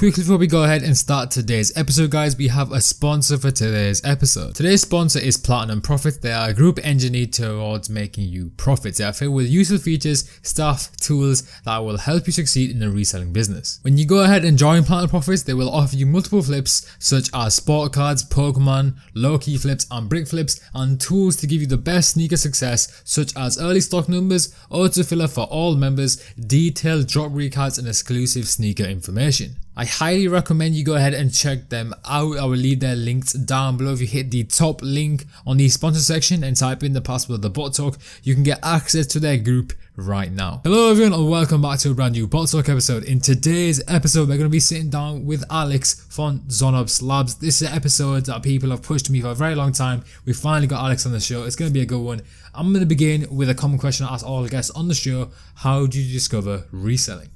Quickly before we go ahead and start today's episode guys, we have a sponsor for today's episode. Today's sponsor is Platinum Profits. They are a group engineered towards making you profits. They are filled with useful features, stuff, tools that will help you succeed in the reselling business. When you go ahead and join Platinum Profits, they will offer you multiple flips such as sport cards, Pokemon, low key flips and brick flips and tools to give you the best sneaker success such as early stock numbers, auto filler for all members, detailed drop recards and exclusive sneaker information. I highly recommend you go ahead and check them out. I will leave their links down below. If you hit the top link on the sponsor section and type in the password of the bot talk, you can get access to their group right now. Hello everyone and welcome back to a brand new bot talk episode. In today's episode, we're going to be sitting down with Alex from Zonos Labs. This is an episode that people have pushed me for a very long time. We finally got Alex on the show. It's going to be a good one. I'm going to begin with a common question I ask all guests on the show. How do you discover reselling?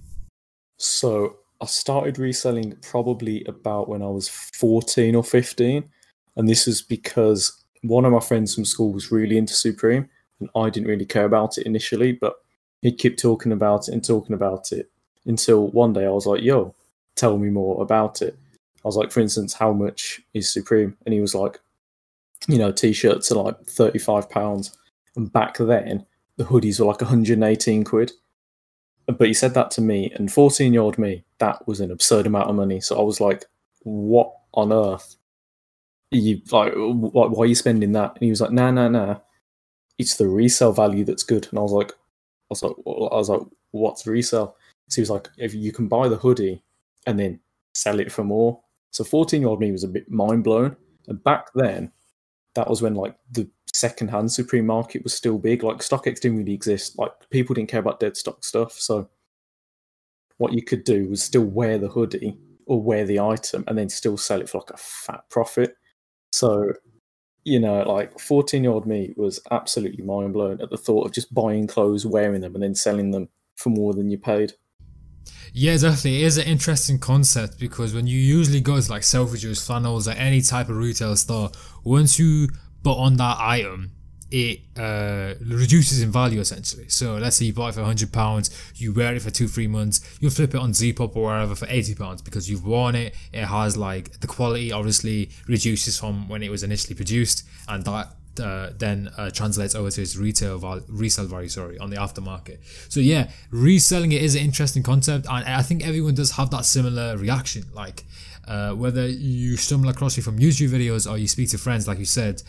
So I started reselling probably about when I was 14 or 15. And this was because one of my friends from school was really into Supreme and I didn't really care about it initially, but he'd keep talking about it and talking about it until one day I was like, yo, tell me more about it. I was like, for instance, how much is Supreme? And he was like, you know, t shirts are like £35. And back then, the hoodies were like 118 quid but he said that to me, and 14 year old me, that was an absurd amount of money. So I was like, what on earth? You like, why, why are you spending that? And he was like, nah, nah, nah. It's the resale value that's good. And I was like, I was like, I was like, what's resale? So he was like, if you can buy the hoodie and then sell it for more. So 14 year old me was a bit mind blown. And back then, that was when like the second-hand Supreme market was still big. Like StockX didn't really exist. Like people didn't care about dead stock stuff. So what you could do was still wear the hoodie or wear the item and then still sell it for like a fat profit. So you know, like 14 year old me was absolutely mind blown at the thought of just buying clothes, wearing them, and then selling them for more than you paid. Yeah, definitely. It is an interesting concept because when you usually go to like Selfridges, flannels, or any type of retail store, once you but on that item it uh, reduces in value essentially. So let's say you buy it for hundred pounds, you wear it for two three months, you flip it on Depop or wherever for eighty pounds because you've worn it. It has like the quality obviously reduces from when it was initially produced, and that uh, then uh, translates over to its retail val- resale value. Sorry, on the aftermarket. So yeah, reselling it is an interesting concept, and I think everyone does have that similar reaction. Like uh, whether you stumble across it from YouTube videos or you speak to friends, like you said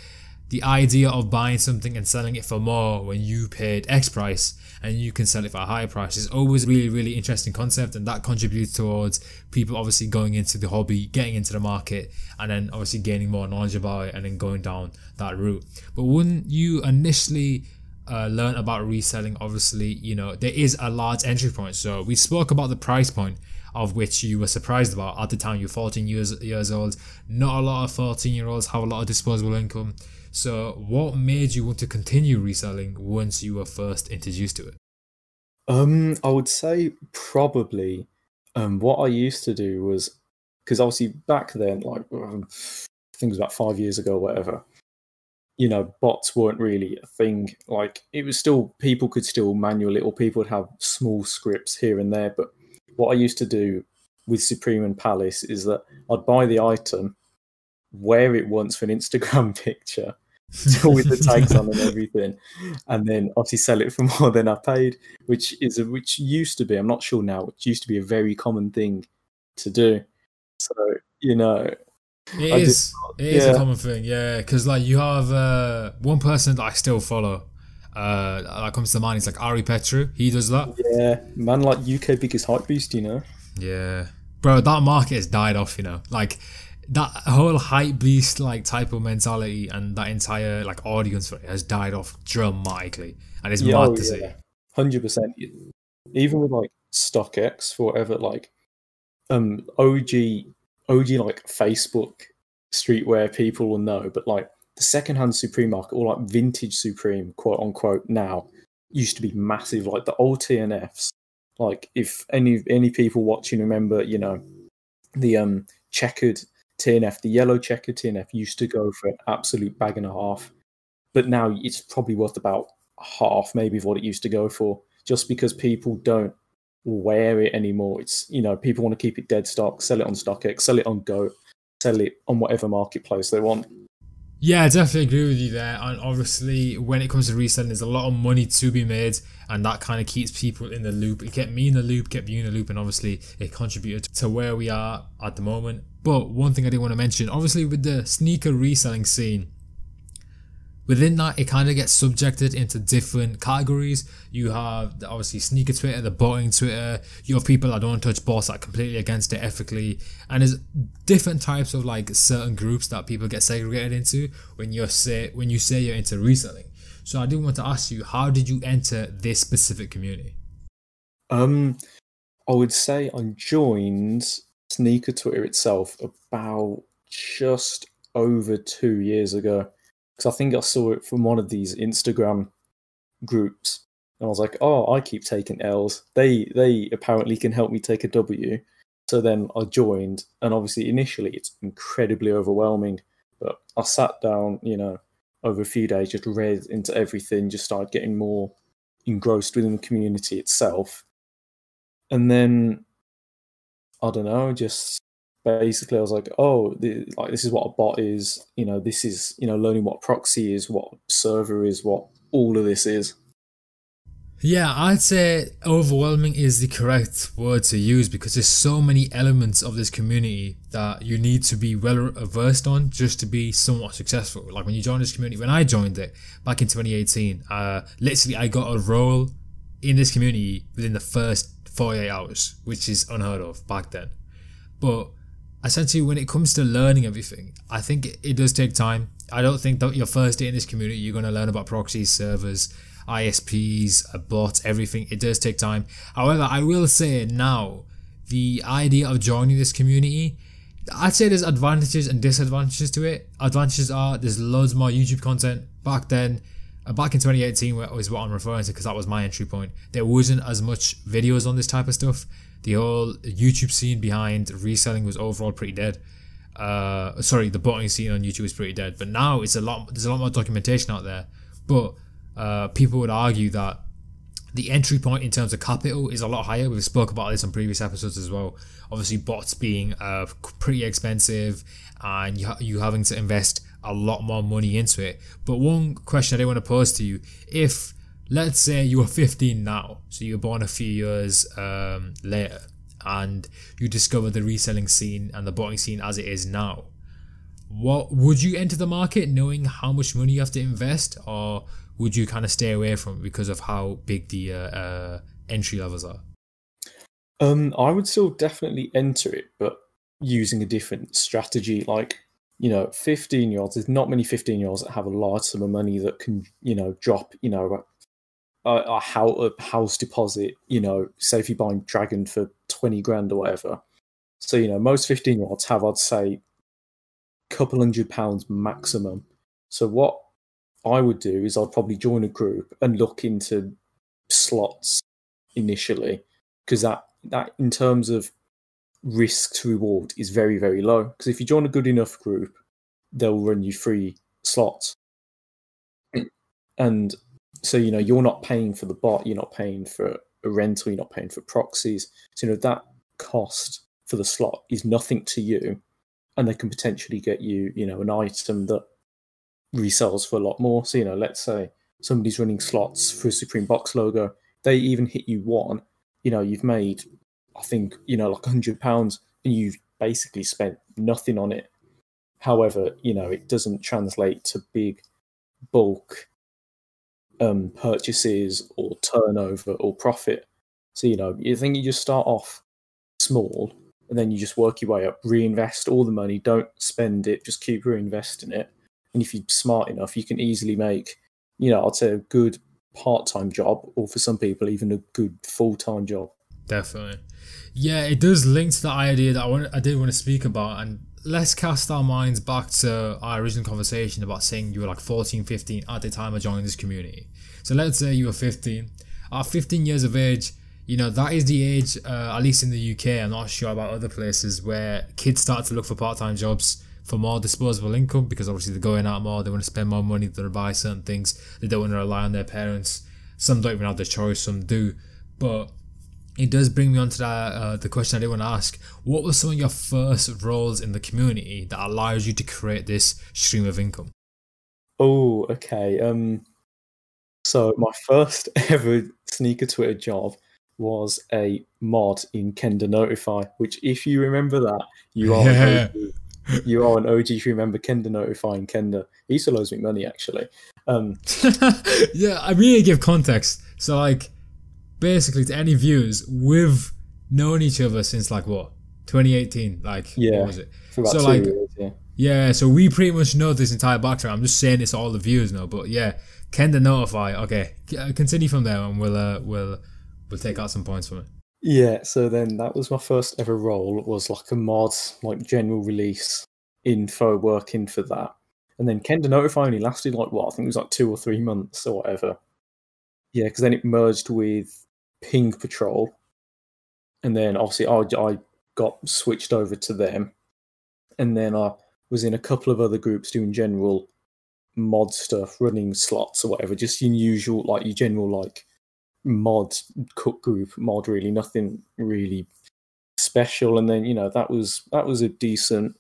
the idea of buying something and selling it for more when you paid X price and you can sell it for a higher price is always really, really interesting concept and that contributes towards people obviously going into the hobby, getting into the market and then obviously gaining more knowledge about it and then going down that route. But when you initially uh, learn about reselling, obviously, you know, there is a large entry point. So we spoke about the price point of which you were surprised about at the time you're 14 years years old. Not a lot of 14 year olds have a lot of disposable income. So, what made you want to continue reselling once you were first introduced to it? Um, I would say probably. Um, what I used to do was because obviously back then, like um, I think it was about five years ago, or whatever. You know, bots weren't really a thing. Like it was still people could still manually, or people would have small scripts here and there. But what I used to do with Supreme and Palace is that I'd buy the item, wear it once for an Instagram picture, with the tags on and everything, and then obviously sell it for more than I paid, which is a, which used to be I'm not sure now, which used to be a very common thing to do. So you know, it I is. Did, it is yeah. a common thing, yeah. Because like you have uh, one person that I still follow. Uh, that comes to mind. It's like Ari Petru. He does that. Yeah, man, like UK biggest hype beast, you know. Yeah, bro, that market has died off. You know, like that whole hype beast like type of mentality and that entire like audience for it has died off dramatically, and it's yeah, mad oh, to yeah. see. Hundred percent. Even with like StockX for whatever, like um OG OG like Facebook streetwear people will know, but like the secondhand Supreme market or like vintage Supreme, quote unquote, now used to be massive. Like the old TNFs. Like if any any people watching remember, you know, the um checkered TNF, the yellow checker TNF used to mm. go for an absolute bag and a half, but now it's probably worth about half, maybe, of what it used to go for, just because people don't wear it anymore. It's you know people want to keep it dead stock, sell it on StockX, sell it on Go, sell it on whatever marketplace they want. Yeah, I definitely agree with you there. And obviously, when it comes to reselling, there's a lot of money to be made, and that kind of keeps people in the loop. It kept me in the loop, kept you in the loop, and obviously, it contributed to where we are at the moment. But one thing I did want to mention, obviously, with the sneaker reselling scene, within that it kind of gets subjected into different categories. You have obviously sneaker twitter the botting twitter. You have people that don't touch bots that are completely against it ethically. And there's different types of like certain groups that people get segregated into when you say when you say you're into reselling. So i do want to ask you how did you enter this specific community? Um i would say i joined sneaker twitter itself about just over two years ago because I think I saw it from one of these Instagram groups, and I was like, "Oh, I keep taking L's. They they apparently can help me take a W." So then I joined, and obviously initially it's incredibly overwhelming, but I sat down, you know, over a few days, just read into everything, just started getting more engrossed within the community itself, and then I don't know, just basically I was like, oh, the, like this is what a bot is. You know, this is you know learning what proxy is, what server is, what all of this is. Yeah, I'd say overwhelming is the correct word to use because there's so many elements of this community that you need to be well versed on just to be somewhat successful. Like when you join this community, when I joined it back in 2018, uh, literally I got a role in this community within the first 48 hours, which is unheard of back then. But essentially when it comes to learning everything, I think it, does take time. I don't think that your first day in this community you're going to learn about proxies, servers, ISPs, bots, everything. It does take time. However, I will say now, the idea of joining this community, I'd say there's advantages and disadvantages to it. Advantages are there's loads more YouTube content. Back then, uh, back in 2018 was what I'm referring to because that was my entry point. There wasn't as much videos on this type of stuff the whole YouTube scene behind reselling was overall pretty dead. Uh, sorry, the botting scene on YouTube is pretty dead. But now it's a lot. There's a lot more documentation out there. But uh, people would argue that the entry point in terms of capital is a lot higher. We've spoke about this on previous episodes as well. Obviously, bots being uh, pretty expensive, and you you having to invest a lot more money into it. But one question I did want to pose to you: if let's say you are 15 now, so you were born a few years um, later, and you discover the reselling scene and the botting scene as it is now. What would you enter the market knowing how much money you have to invest, or would you kind of stay away from it because of how big the uh, uh, entry levels are? Um, I would still definitely enter it, but using a different strategy. Like, you know, 15 year olds, there's not many 15 year olds that have a large sum of money that can, you know, drop, you know, a, house deposit, you know, say if you're buying Dragon for 20 grand or whatever. So, you know, most 15 year olds have, I'd say, a couple hundred pounds maximum. So, what I would do is I'd probably join a group and look into slots initially, because that, that in terms of risk to reward is very, very low. Because if you join a good enough group, they'll run you free slots. And so you know you're not paying for the bot you're not paying for a rental you're not paying for proxies. So you know that cost for the slot is nothing to you. And they can potentially get you you know an item that resells for a lot more. So you know let's say somebody's running slots for a supreme box logo they even hit you one you know you've made i think you know like 100 pounds and you've basically spent nothing on it. However you know it doesn't translate to big bulk um, purchases or turnover or profit. So you know, you think you just start off small and then you just work your way up, reinvest all the money, don't spend it, just keep reinvesting it. And if you're smart enough, you can easily make, you know, I'd say a good part-time job, or for some people, even a good full-time job. Definitely, yeah. It does link to the idea that I want, I did want to speak about, and let's cast our minds back to our original conversation about saying you were like 14, 15 at the time of joining this community. So let's say you were 15. At 15 years of age, you know, that is the age, uh, at least in the UK, I'm not sure about other places, where kids start to look for part time jobs for more disposable income because obviously they're going out more, they want to spend more money to buy certain things, they don't want to rely on their parents. Some don't even have the choice, some do. But it does bring me on to that, uh, the question I did want to ask. What were some of your first roles in the community that allows you to create this stream of income? Oh, okay. Um, so my first ever sneaker Twitter job was a mod in Kenda Notify, which, if you remember that, you are Yeah. an OG, you are an OG if you remember Kenda Notify and Kenda. He still owes me money, actually. Um, yeah, I really give context. So, like, basically, to any viewers, we've known each other since like what 2018. Like, Yeah. what was it? So, like, years, yeah. Yeah, so we pretty much know this entire background. I'm just saying this to all the viewers now, but yeah, Kenda notify. Okay, uh, continue from there, and we'll uh, we'll we'll take out some points from it. Yeah, so then that was my first ever role. Was like a mod, like general release info working for that. And then Kenda Notify only lasted like what I think it was like two or three months or whatever. Yeah, because then it merged with Ping Patrol, and then obviously I I got switched over to them, and then I was in a couple of other groups doing general mod stuff, running slots or whatever, just your usual like your general like mod cook group mod really. Nothing really special. And then you know that was that was a decent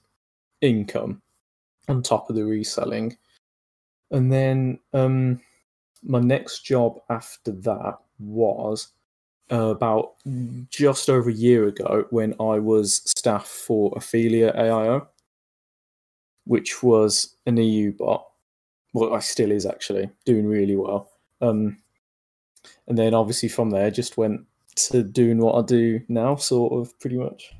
income on top of the reselling. And then um my next job after that was uh, about just over a year ago when I was staff for Ophelia AIO, which was an EU bot. Well, I still is actually doing really well. Um, and then obviously from there just went to doing what I do now, sort of pretty much.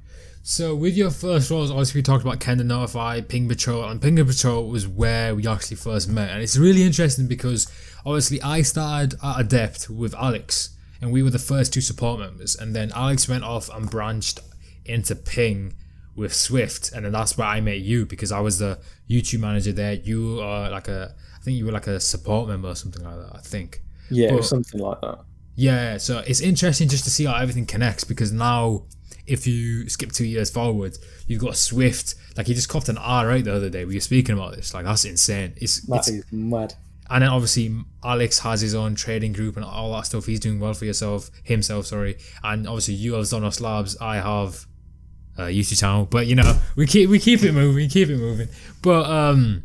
So with your first roles, obviously we talked about Kenda Notify, Ping Patrol, and Ping Patrol was where we actually first met. And it's really interesting because obviously I started at Adept with Alex, and we were the first two support members. And then Alex went off and branched into Ping with Swift, and then that's where I met you because I was the YouTube manager there. You are like a, I think you were like a support member or something like that. I think. Yeah, But- something like that. Yeah, so it's interesting just to see how everything connects because now, if you skip two years forward, you've got Swift. Like he just copped an R right the other day. We were speaking about this. Like that's insane. It's, That it's mad. And then obviously Alex has his own trading group and all that stuff. He's doing well for yourself, himself. Sorry, and obviously you have Zonos Labs. I have a YouTube channel, but you know we keep we keep it moving, we keep it moving. But um,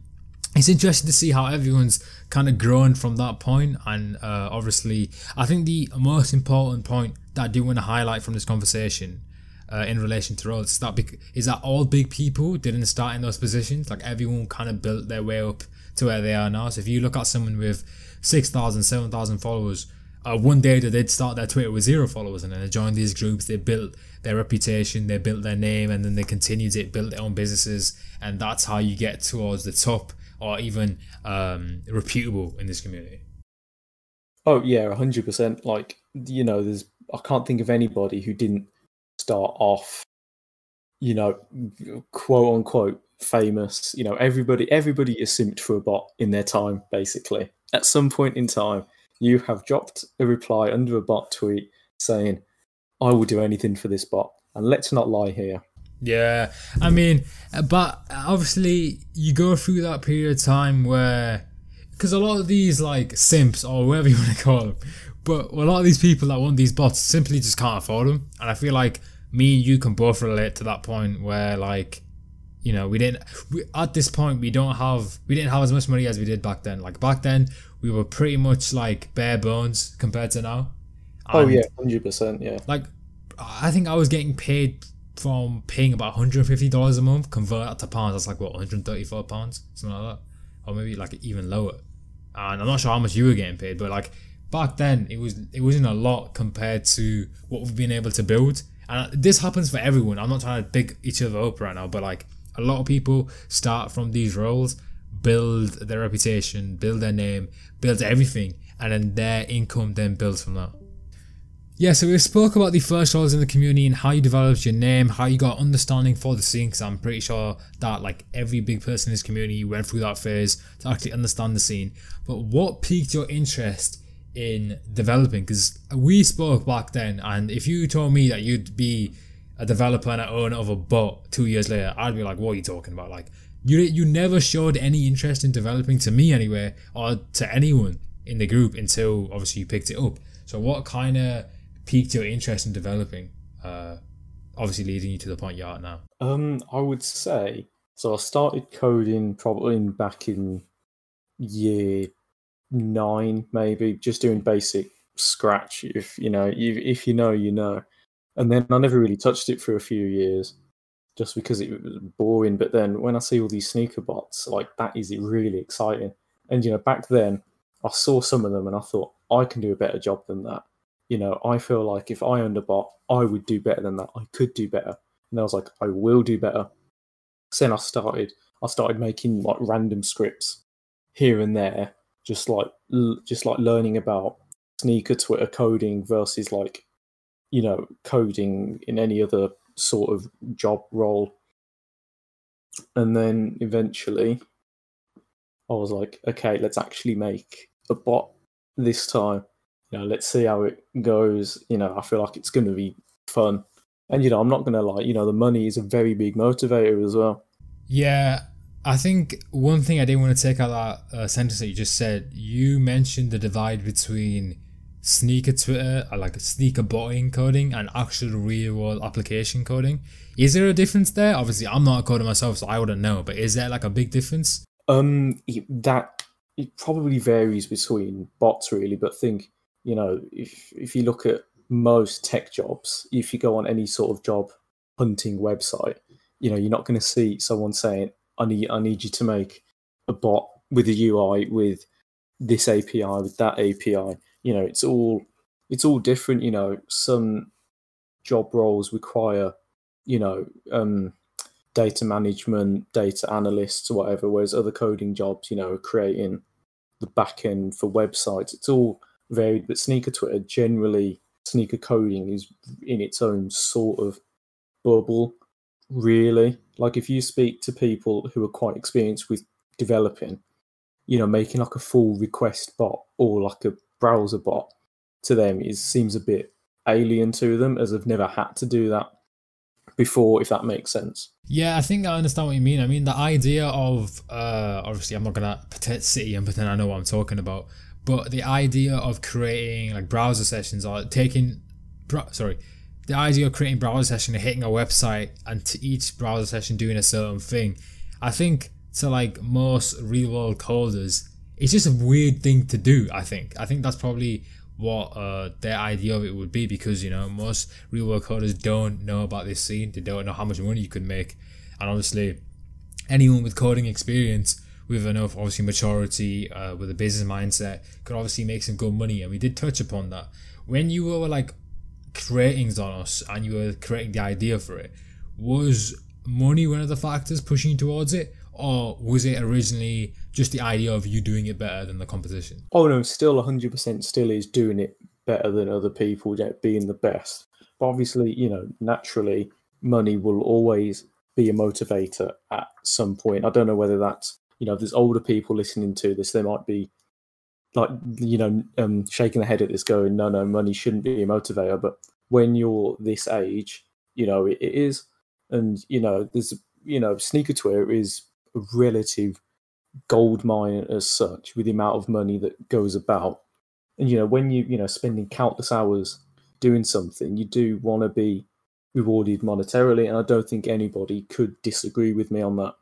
it's interesting to see how everyone's kind of grown from that point and uh, obviously i think the most important point that i do want to highlight from this conversation uh, in relation to roles is that, is that all big people didn't start in those positions like everyone kind of built their way up to where they are now so if you look at someone with 6000 7000 followers uh, one day they did start their twitter with zero followers and then they joined these groups they built their reputation they built their name and then they continued it built their own businesses and that's how you get towards the top or even um, reputable in this community. Oh yeah, hundred percent. Like you know, there's I can't think of anybody who didn't start off, you know, quote unquote famous. You know, everybody everybody is simped for a bot in their time, basically. At some point in time, you have dropped a reply under a bot tweet saying, "I will do anything for this bot," and let's not lie here. Yeah, I mean, uh, but obviously you go through that period of time where, because a lot of these like simps or whatever you want to call them, but a lot of these people that want these bots simply just can't afford them, and I feel like me and you can both relate to that point where like, you know, we didn't we, at this point we don't have we didn't have as much money as we did back then. Like back then we were pretty much like bare bones compared to now. Oh yeah, hundred percent. Yeah. like I think I was getting paid from paying about hundred and fifty dollars a month. Convert that to pounds, that's like what one hundred thirty four pounds, something like that, or maybe like even lower. And I'm not sure how much you were getting paid, but like back then it was it wasn't a lot compared to what we've been able to build. And this happens for everyone. I'm not trying to big each other up right now, but like a lot of people start from these roles, build their reputation, build their name, build everything, and then their income then builds from that. Yeah, so we spoke about the first roles in the community and how you developed your name, how you got understanding for the scene. Because I'm pretty sure that like every big person in this community went through that phase to actually understand the scene. But what piqued your interest in developing? Because we spoke back then, and if you told me that you'd be a developer and an owner of a bot two years later, I'd be like, "What are you talking about?" Like you you never showed any interest in developing to me anyway, or to anyone in the group until obviously you picked it up. So what kind of piqued your interest in developing? Uh, obviously, leading you to the point you're at now. Um, I would say so. I started coding probably back in year nine, maybe just doing basic Scratch. If you know, if, if you know, you know. And then I never really touched it for a few years, just because it was boring. But then when I see all these sneaker bots, like that is really exciting. And you know, back then I saw some of them and I thought I can do a better job than that. You know, I feel like if I owned a bot, I would do better than that. I could do better. And I was like, I will do better. So then I started. I started making like random scripts here and there, just like just like learning about sneaker Twitter coding versus like you know coding in any other sort of job role. And then eventually, I was like, okay, let's actually make a bot this time. You know, let's see how it goes. You know, I feel like it's going to be fun. And, you know, I'm not going to lie, you know, the money is a very big motivator as well. Yeah. I think one thing I didn't want to take out that uh, sentence that you just said, you mentioned the divide between sneaker Twitter, uh, like sneaker botting coding, and actual real world application coding. Is there a difference there? Obviously, I'm not a coder myself, so I wouldn't know. But is there like a big difference? Um, that it probably varies between bots really, but think you know if if you look at most tech jobs, if you go on any sort of job hunting website, you know you're not going to see someone saying, "I need I need you to make a bot with a UI with this API with that API." You know, it's all it's all different. You know, some job roles require you know um, data management, data analysts, or whatever, whereas other coding jobs, you know, creating the back end for websites. It's all varied, but sneaker Twitter generally sneaker coding is in its own sort of bubble, really. Like if you speak to people who are quite experienced with developing, you know, making like a full request bot or like a browser bot to them is seems a bit alien to them as they've never had to do that before, if that makes sense. Yeah, I think I understand what you mean. I mean, the idea of uh, obviously, I'm not gonna pretend city and pretend I know what I'm talking about, but the idea of creating like browser sessions or taking, sorry, the idea of creating browser session and hitting a website and to each browser session doing a certain thing, I think to like most real world coders, it's just a weird thing to do. I think. I think that's probably what uh, their idea of it would be because you know most real world coders don't know about this scene they don't know how much money you could make and obviously anyone with coding experience with enough obviously maturity uh, with a business mindset could obviously make some good money and we did touch upon that when you were like creating Zonos and you were creating the idea for it was money one of the factors pushing you towards it or was it originally just the idea of you doing it better than the competition? Oh no, still 100% still is doing it better than other people, being the best. But obviously, you know, naturally, money will always be a motivator at some point. I don't know whether that's, you know, if there's older people listening to this, they might be like, you know, um, shaking their head at this going, no, no, money shouldn't be a motivator. But when you're this age, you know, it, it is. And, you know, there's, you know, sneaker Twitter is a relative gold mine as such with the amount of money that goes about. And you know, when you you know spending countless hours doing something, you do want to be rewarded monetarily, and I don't think anybody could disagree with me on that.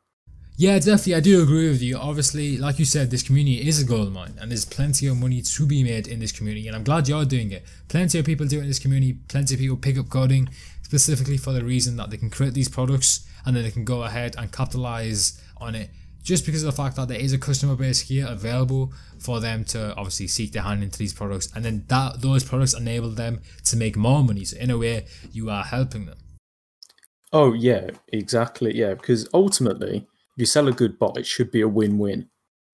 Yeah, definitely, I do agree with you. Obviously, like you said, this community is a gold mine, and there's plenty of money to be made in this community, and I'm glad you're doing it. Plenty of people do it in this community. Plenty of people pick up coding specifically for the reason that they can create these products, and then they can go ahead and capitalize on it just because of the fact that there is a customer base here available for them to obviously seek their hand into these products and then that those products enable them to make more money. So in a way you are helping them. Oh yeah exactly yeah because ultimately if you sell a good bot it should be a win-win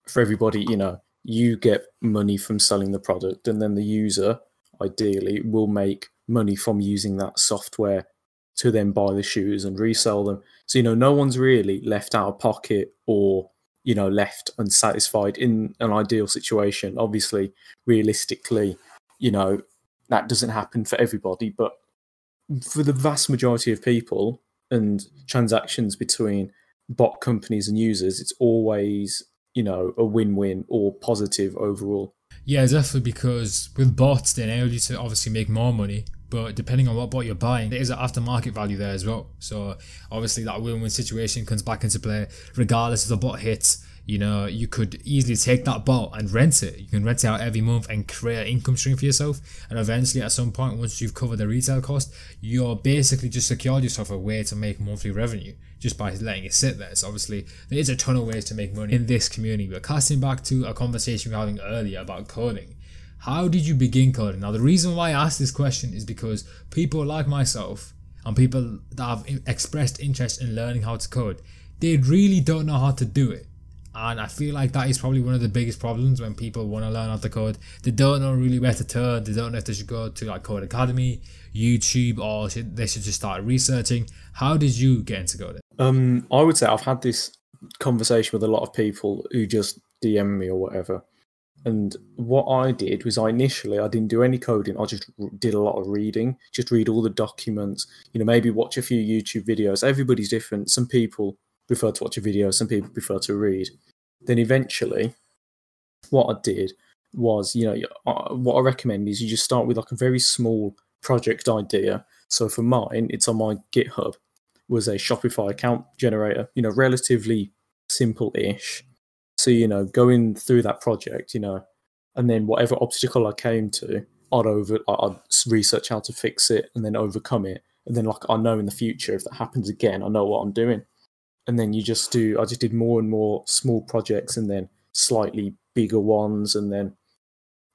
for everybody you know. You get money from selling the product and then the user ideally will make money from using that software to then buy the shoes and resell them. So, you know, no one's really left out of pocket or, you know, left unsatisfied in an ideal situation. Obviously, realistically, you know, that doesn't happen for everybody, but for the vast majority of people and transactions between bot companies and users, it's always, you know, a win win or positive overall. Yeah, definitely because with bots, they enable you to obviously make more money but depending on what bot you're buying, there is an aftermarket value there as well. So obviously that win-win situation comes back into play regardless if the bot hits you know, you could easily take that bot and rent it. You can rent it out every month and create an income stream for yourself. And eventually, at some point, once you've covered the retail cost, you're basically just secured yourself a way to make monthly revenue just by letting it sit there. So obviously, there is a ton of ways to make money in this community. But casting back to a conversation we were having earlier about coding, how did you begin coding? Now, the reason why I ask this question is because people like myself and people that have expressed interest in learning how to code, they really don't know how to do it and I feel like that is probably one of the biggest problems when people want to learn how to code. They don't know really where to turn. They don't know if they should go to like Codecademy, YouTube, or should, they should just start researching. How did you get into coding? Um, I would say I've had this conversation with a lot of people who just DM me or whatever. And what I did was I initially I didn't do any coding. I just did a lot of reading, just read all the documents. You know, maybe watch a few YouTube videos. Everybody's different. Some people prefer to watch a video, some people prefer to read. Then eventually, what I did was, you know, what I recommend is you just start with like a very small project idea. So for mine, it's on my GitHub, was a Shopify account generator, you know, relatively simple-ish. So, you know, going through that project, you know, and then whatever obstacle I came to, I'd over I'd research how to fix it and then overcome it. And then like I know in the future if that happens again, I know what I'm doing and then you just do i just did more and more small projects and then slightly bigger ones and then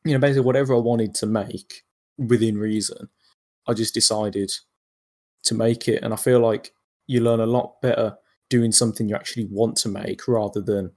you know basically whatever i wanted to make within reason i just decided to make it and i feel like you learn a lot better doing something you actually want to make rather than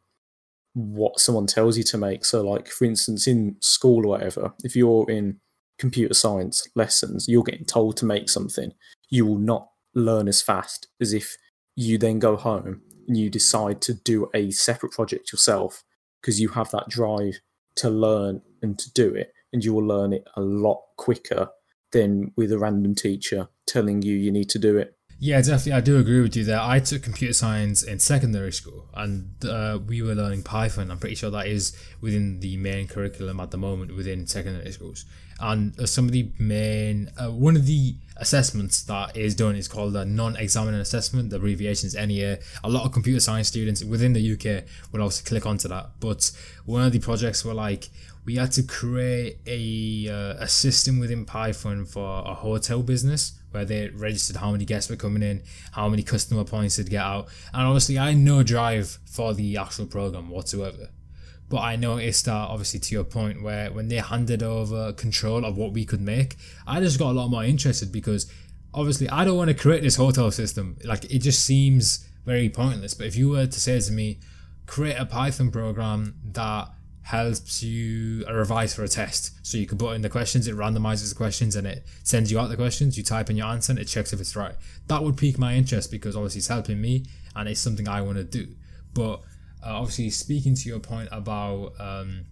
what someone tells you to make. So like for instance in school or whatever if you're in computer science lessons you're getting told to make something. You will not learn as fast as if you then go home and you decide to do a separate project yourself because you have that drive to learn and to do it and you will learn it a lot quicker than with a random teacher telling you you need to do it yeah, definitely. I do agree with you there. I took computer science in secondary school and uh, we were learning Python. I'm pretty sure that is within the main curriculum at the moment within secondary schools. And uh, some of the main, uh, one of the assessments that is done is called a non examiner assessment. The abbreviation is NEA. A lot of computer science students within the UK will also click onto that. But one of the projects were like, we had to create a, uh, a system within Python for a hotel business where they registered how many guests were coming in, how many customer points they'd get out. And honestly, I had no drive for the actual program whatsoever. But I noticed that, obviously, to your point, where when they handed over control of what we could make, I just got a lot more interested because obviously I don't want to create this hotel system. Like, it just seems very pointless. But if you were to say to me, create a Python program that helps you revise for a test. So you can put in the questions, it randomizes the questions and it sends you out the questions. You type in your answer and it checks if it's right. That would pique my interest because obviously it's helping me and it's something I want to do. But uh, obviously, speaking to your point about um,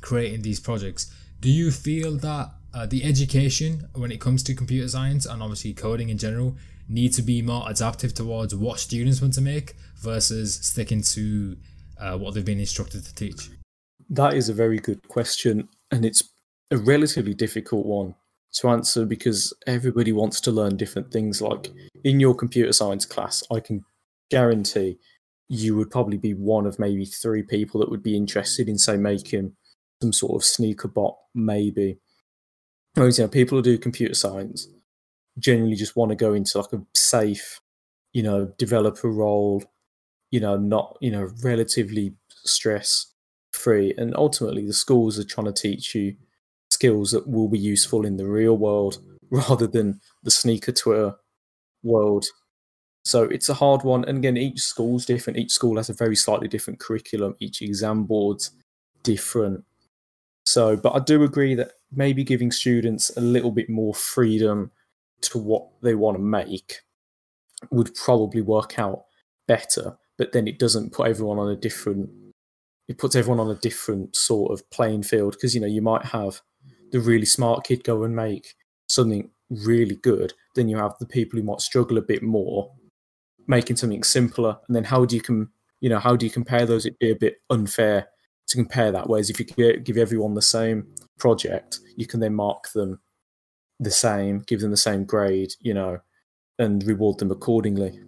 creating these projects, do you feel that uh, the education when it comes to computer science and obviously coding in general need to be more adaptive towards what students want to make versus sticking to uh, what they've been instructed to teach? That is a very good question, and it's a relatively difficult one to answer because everybody wants to learn different things. Like in your computer science class, I can guarantee you would probably be one of maybe three people that would be interested in, say, making some sort of sneaker bot, maybe. You know, people who do computer science generally just want to go into like a safe, you know, developer role, you know, not, you know, relatively stress free. And ultimately, the schools are trying to teach you skills that will be useful in the real world rather than the sneaker Twitter world. So it's a hard one. And again, each school's different. Each school has a very slightly different curriculum. Each exam board's different. So, but I do agree that maybe giving students a little bit more freedom to what they want to make would probably work out better. But then it doesn't put everyone on a different it puts everyone on a different sort of playing field because you know you might have the really smart kid go and make something really good then you have the people who might struggle a bit more making something simpler and then how do you com- you know how do you compare those it'd be a bit unfair to compare that whereas if you give everyone the same project you can then mark them the same, give them the same grade, you know, and reward them accordingly.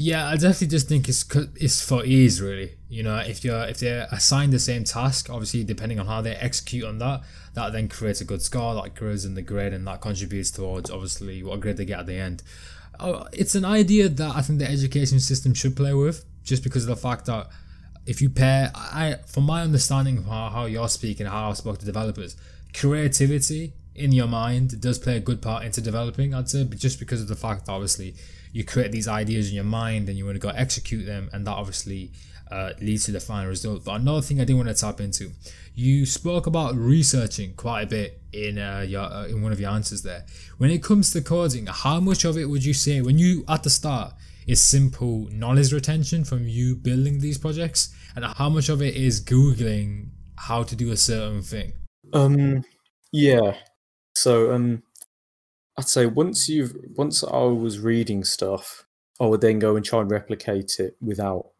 Yeah, I definitely just think it's it's for ease, really. You know, if you're if they're assigned the same task, obviously depending on how they execute on that, that then creates a good score that grows in the grade, and that contributes towards obviously what grade they get at the end. Uh, it's an idea that I think the education system should play with, just because of the fact that if you pair, I from my understanding of how, how you're speaking, how I spoke to developers, creativity in your mind does play a good part into developing. I'd say, just because of the fact obviously you create these ideas in your mind and you want to go execute them, and that obviously uh, leads to the final result. But another thing I did want to tap into, you spoke about researching quite a bit in uh, your uh, in one of your answers there. When it comes to coding, how much of it would you say when you at the start is simple knowledge retention from you building these projects, and how much of it is googling how to do a certain thing? Um, yeah. So um, I'd say once you've once I was reading stuff, I would then go and try and replicate it without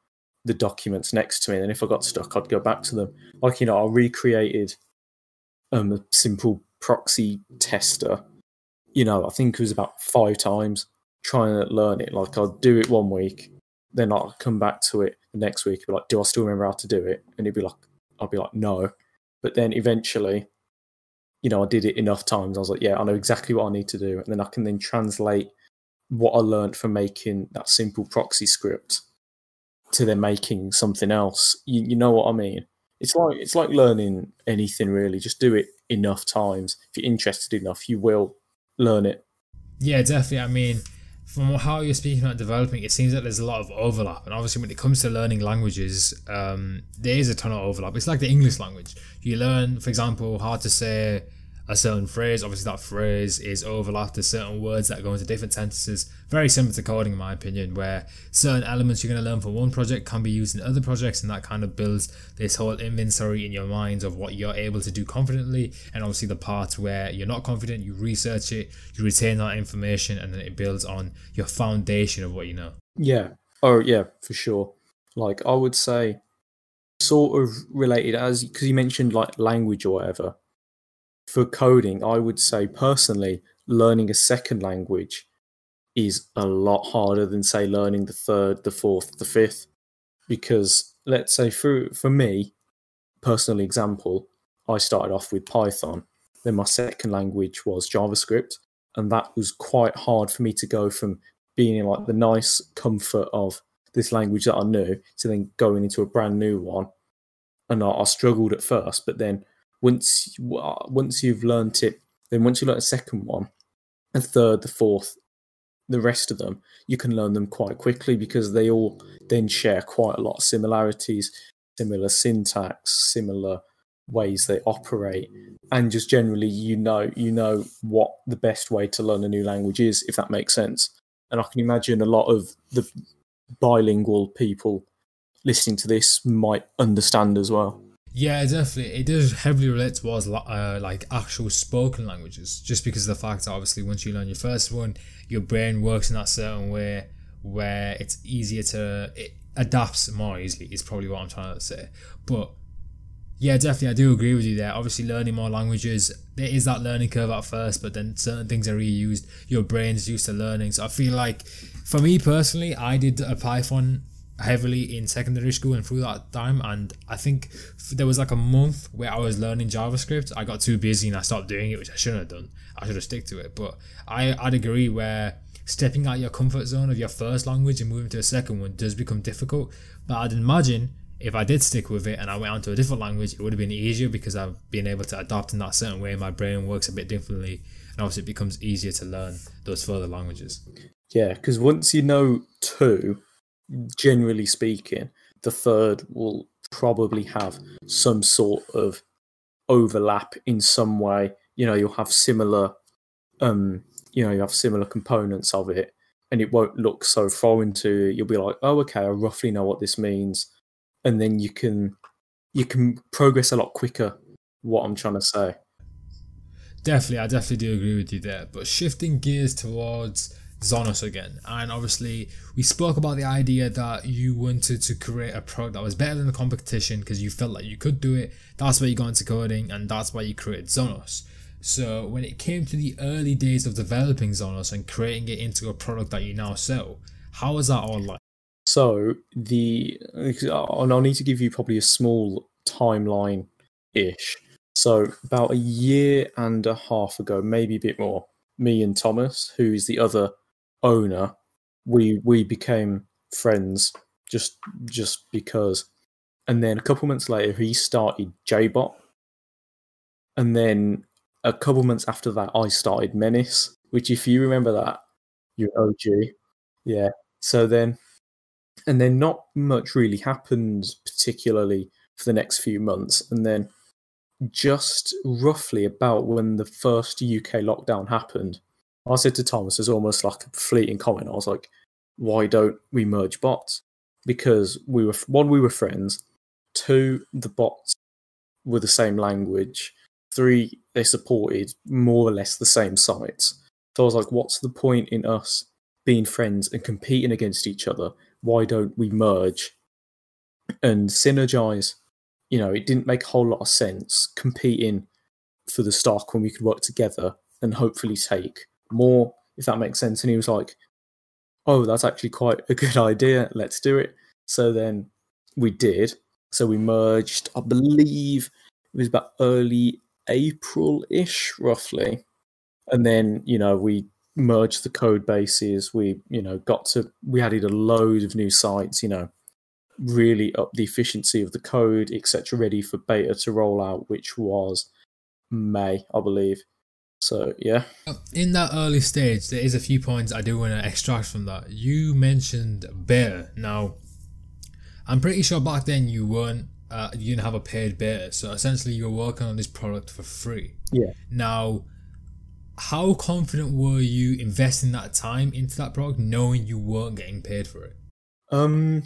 the documents next to me. And if I got stuck, I'd go back to them. Like you know, I recreated um, a simple proxy tester. You know, I think it was about five times trying to learn it. Like I'd do it one week, then I'll come back to it the next week. Be like, do I still remember how to do it? And it'd be like, I'd be like, no. But then eventually you know, I did it enough times. I was like, yeah, I know exactly what I need to do. And then I can then translate what I learned from making that simple proxy script to then making something else. You, you know what I mean? It's like it's like learning anything really. Just do it enough times. If you're interested enough, you will learn it. Yeah, definitely. I mean, from how you're speaking about developing, it seems that there's a lot of overlap. And obviously, when it comes to learning languages, um, there is a ton of overlap. It's like the English language. You learn, for example, how to say a certain phrase. Obviously, that phrase is overlapped to certain words that go into different sentences. Very similar to coding, in my opinion, where certain elements you're going to learn for one project can be used in other projects, and that kind of builds this whole inventory in your mind of what you're able to do confidently. And obviously, the parts where you're not confident, you research it, you retain that information, and then it builds on your foundation of what you know. Yeah. Oh, yeah, for sure. Like, I would say, sort of related as because you mentioned like language or whatever for coding, I would say personally, learning a second language is a lot harder than say learning the third, the fourth, the fifth. Because let's say for for me, personal example, I started off with Python. Then my second language was JavaScript, and that was quite hard for me to go from being in like the nice comfort of this language that I knew to then going into a brand new one. And I, I struggled at first, but then once once you've learnt it, then once you learn a second one, a third, the fourth, the rest of them, you can learn them quite quickly because they all then share quite a lot of similarities, similar syntax, similar ways they operate, and just generally you know you know what the best way to learn a new language is, if that makes sense. And I can imagine a lot of the bilingual people listening to this might understand as well. Yeah, definitely. It does heavily relate towards uh, like actual spoken languages, just because of the fact that obviously once you learn your first one, your brain works in that certain way where it's easier to it adapts more easily. Is probably what I'm trying to say. But yeah, definitely, I do agree with you there. Obviously, learning more languages, there is that learning curve at first, but then certain things are reused. Your brain's used to learning. So I feel like, for me personally, I did a Python heavily in secondary school and through that time. And i think there was like a month where i was learning javascript. I got too busy and i stopped doing it which i shouldn't have done. I should have stick to it. But i i'd agree where stepping out your comfort zone of your first language and moving to a second one does become difficult. But i'd imagine if i did stick with it and i went on to a different language it would have been easier because i've been able to adapt in that certain way. My brain works a bit differently and obviously it becomes easier to learn those further languages. Yeah because once you know two generally speaking, the third will probably have some sort of overlap in some way. You know, you'll have similar, um, you know, you have similar components of it, and it won't look so foreign to you. You'll be like, oh, okay, I roughly know what this means, and then you can you can progress a lot quicker. What I'm trying to say. Definitely, I definitely do agree with you there. But shifting gears towards Zonos again. And obviously, we spoke about the idea that you wanted to create a product that was better than the competition because you felt like you could do it. That's why you got into coding, and that's why you created Zonos. So when it came to the early days of developing Zonos and creating it into a product that you now sell, how was that all like? So the and I'll need to give you probably a small timeline ish. So about a year and a half ago, maybe a bit more, me and Thomas, who's the other owner, we we became friends just just because. And then a couple months later, he started JBot, and then a couple months after that, I started Menace. Which, if you remember that, you're OG. Yeah. So then, and then not much really happened, particularly for the next few months, and then just roughly about when the first UK lockdown happened, I said to Thomas as almost like a fleeting comment. I was like, "Why don't we merge bots?" Because we were one, we were friends. Two, the bots were the same language. Three, they supported more or less the same sites. So I was like, "What's the point in us being friends and competing against each other? Why don't we merge and synergize?" You know, it didn't make a whole lot of sense competing for the stock when we could work together and hopefully take more, if that makes sense. And he was like, Oh, that's actually quite a good idea. Let's do it. So then we did. So we merged, I believe it was about early April ish, roughly. And then, you know, we merged the code bases. We, you know, got to, we added a load of new sites, you know, really up the efficiency of the code, etc., ready for beta to roll out, which was May, I believe. So yeah. In that early stage, there is a few points I do want to extract from that. You mentioned beta. Now, I'm pretty sure back then you weren't uh, you didn't have a paid beta, so essentially you were working on this product for free. Yeah. Now, how confident were you investing that time into that product, knowing you weren't getting paid for it? Um,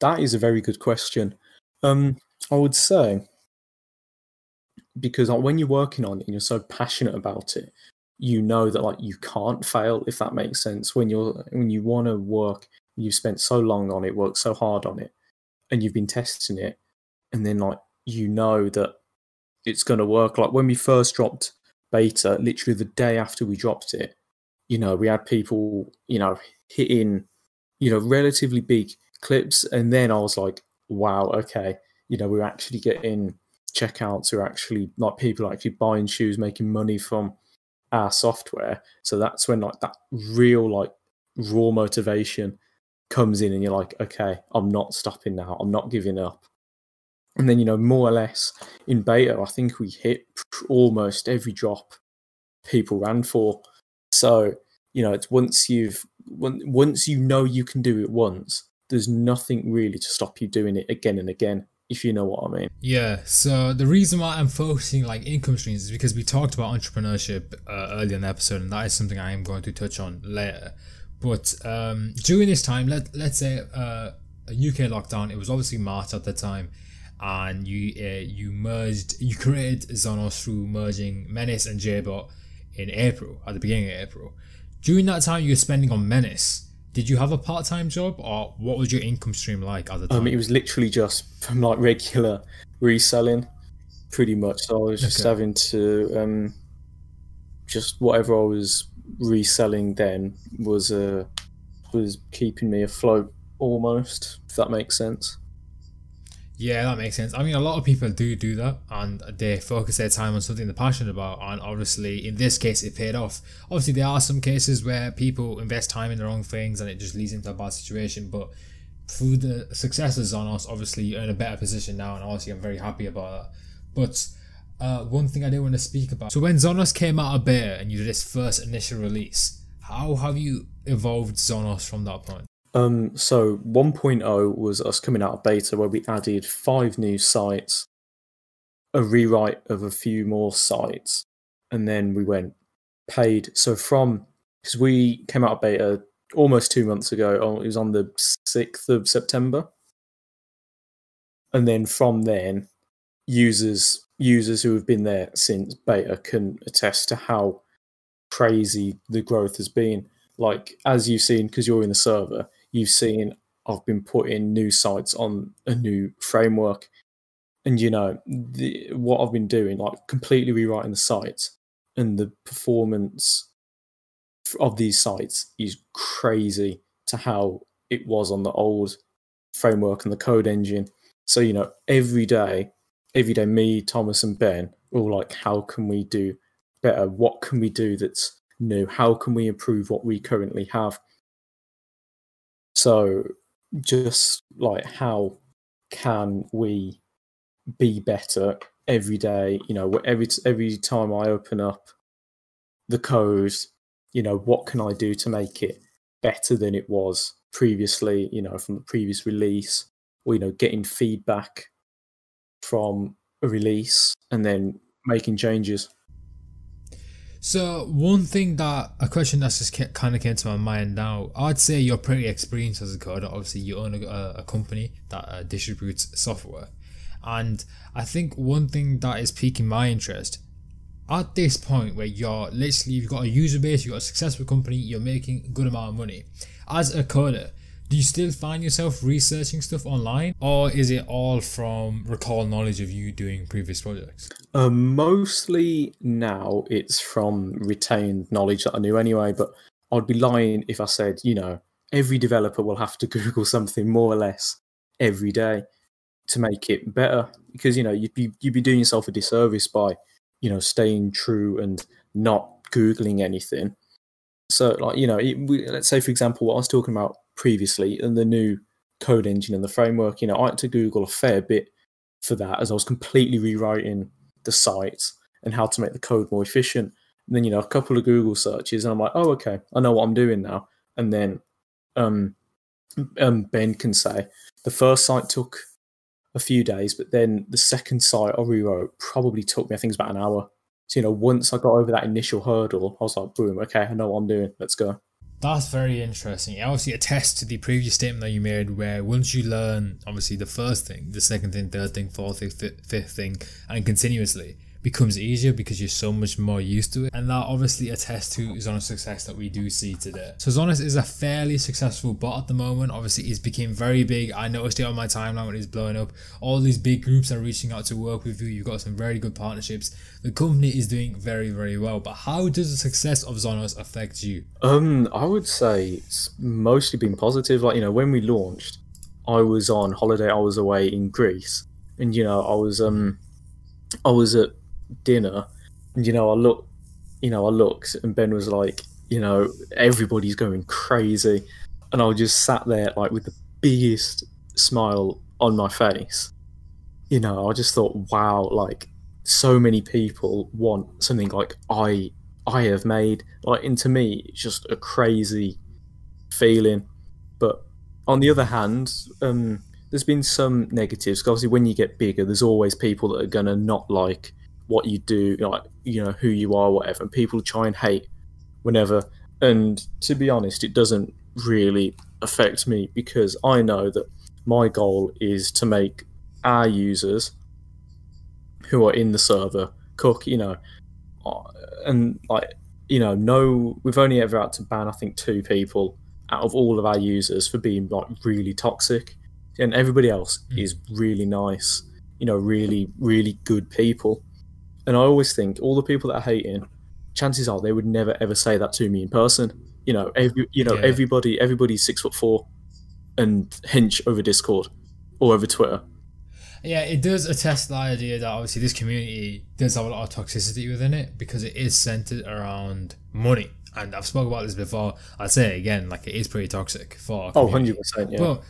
that is a very good question. Um, I would say because when you're working on it and you're so passionate about it, you know that like you can't fail if that makes sense. When you're when you want to work, you've spent so long on it, worked so hard on it, and you've been testing it, and then like you know that it's going to work. Like when we first dropped beta, literally the day after we dropped it, you know, we had people, you know, hitting, you know, relatively big clips, and then I was like, wow, okay, you know, we're actually getting checkouts are actually like people are actually buying shoes, making money from our software. So that's when like that real like raw motivation comes in, and you're like, okay, I'm not stopping now. I'm not giving up. And then you know, more or less in beta, I think we hit almost every drop people ran for. So you know, it's once you've once you know you can do it once, there's nothing really to stop you doing it again and again if you know what I mean. Yeah. So the reason why I'm focusing like income streams is because we talked about entrepreneurship uh, earlier in the episode, and that is something I am going to touch on later. But um, during this time, let let's say uh, a UK lockdown, it was obviously March at the time, and you uh, you merged, you created Zonos through merging Menace and JBot in April at the beginning of April. During that time, you were spending on Menace did you have a part time job or what was your income stream like at the time? Um, it was literally just from like regular reselling, pretty much. So I was just okay. having to um, just whatever I was reselling then was uh, was keeping me afloat almost. If that makes sense. Yeah, that makes sense. I mean, a lot of people do do that, and they focus their time on something they're passionate about. And obviously, in this case, it paid off. Obviously, there are some cases where people invest time in the wrong things, and it just leads into a bad situation. But through the successes on us, obviously, you're in a better position now, and obviously, I'm very happy about that. But uh, one thing I do want to speak about. So, when Zonos came out of beta and you did its first initial release, how have you evolved Zonos from that point? Um, so 1.0 was us coming out of beta where we added five new sites, a rewrite of a few more sites, and then we went paid. So from because we came out of beta almost two months ago, oh, it was on the 6th of September. And then from then, users users who have been there since beta can attest to how crazy the growth has been. Like as you've seen, because you're in the server, you've seen I've been putting new sites on a new framework, and you know the, what I've been doing, like completely rewriting the site, and the performance of these sites is crazy to how it was on the old framework and the code engine. So you know, every day, every day, me, Thomas, and Ben all like, how can we do better? What can we do that's new? How can we improve what we currently have? So just like how can we be better every day? You know, every every time I open up the code, you know, what can I do to make it better than it was previously? You know, from the previous release, or you know, getting feedback from a release and then making changes. So one thing that a question that's just kind of came to my mind now, I'd say you're pretty experienced as a coder. Obviously, you own a, a company that uh, distributes software, and I think one thing that is piquing my interest at this point where you're literally you've got a user base, you've got a successful company, you're making a good amount of money. As a coder, do you still find yourself researching stuff online or is it all from recall knowledge of you doing previous projects? Uh, mostly now it's from retained knowledge that i knew anyway but i'd be lying if i said you know every developer will have to google something more or less every day to make it better. Because you know you'd be you'd be doing yourself a disservice by you know staying true and not googling anything. So like you know it, we, let's say for example what i was talking about previously and the new code engine and the framework. You know, I had to Google a fair bit for that as I was completely rewriting the site and how to make the code more efficient. And then, you know, a couple of Google searches, and I'm like, oh, okay, I know what I'm doing now. And then um, um, Ben can say the first site took a few days, but then the second site I rewrote probably took me, I think it's about an hour. So, you know, once I got over that initial hurdle, I was like, boom, okay, I know what I'm doing. Let's go. That's very interesting. It obviously attests to the previous statement that you made, where once you learn, obviously, the first thing, the second thing, third thing, fourth thing, fifth thing, and continuously, becomes easier because you're so much more used to it. And that obviously attests to Zonos success that we do see today. So Zonos is a fairly successful bot at the moment. Obviously, he's became very big. I noticed it on my timeline when he's blowing up. All these big groups are reaching out to work with you. You've got some very good partnerships. The company is doing very, very well. But how does the success of Zonos affect you? Um, I would say it's mostly been positive. Like, you know, when we launched, I was on holiday, I was away in Greece. And, you know, I was um I was at dinner, and you know, I look, you know, I looked, and Ben was like, you know, everybody's going crazy, and I just sat there like with the biggest smile on my face. You know, I just thought, wow, like so many people want something like I I have made. Like, and to me, it's just a crazy feeling. But on the other hand, um, there's been some negatives. Cause Obviously, when you get bigger, there's always people that are gonna not like what you do, like you know who you are, whatever. And people try and hate whenever. And to be honest, it doesn't really affect me because I know that my goal is to make our users who are in the server cook. You know, uh, and like you know, no, we've only ever had to ban I think two people out of all of our users for being like really toxic, and everybody else mm. is really nice. You know, really, really good people. And I always think all the people that are hating, chances are they would never ever say that to me in person. You know, every you know yeah. everybody everybody's six foot four, and hench over Discord or over Twitter. Yeah, it does attest the idea that obviously this community does have a lot of toxicity within it because it is centered around money. And I've spoken about this before. I'd say it again, like it is pretty toxic for. Oh, 100 percent. Yeah. But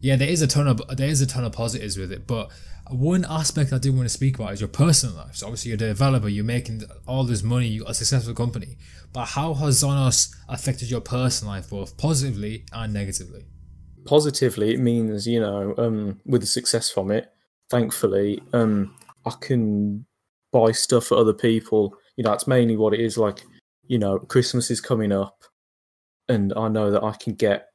yeah, there is a ton of there is a ton of positives with it, but one aspect I do want to speak about is your personal life. So obviously you're a developer, you're making all this money, you got a successful company. But how has Zonos affected your personal life both positively and negatively? Positively, it means, you know, um, with the success from it, thankfully, um, I can buy stuff for other people. You know, that's mainly what it is. Like, you know, Christmas is coming up and I know that I can get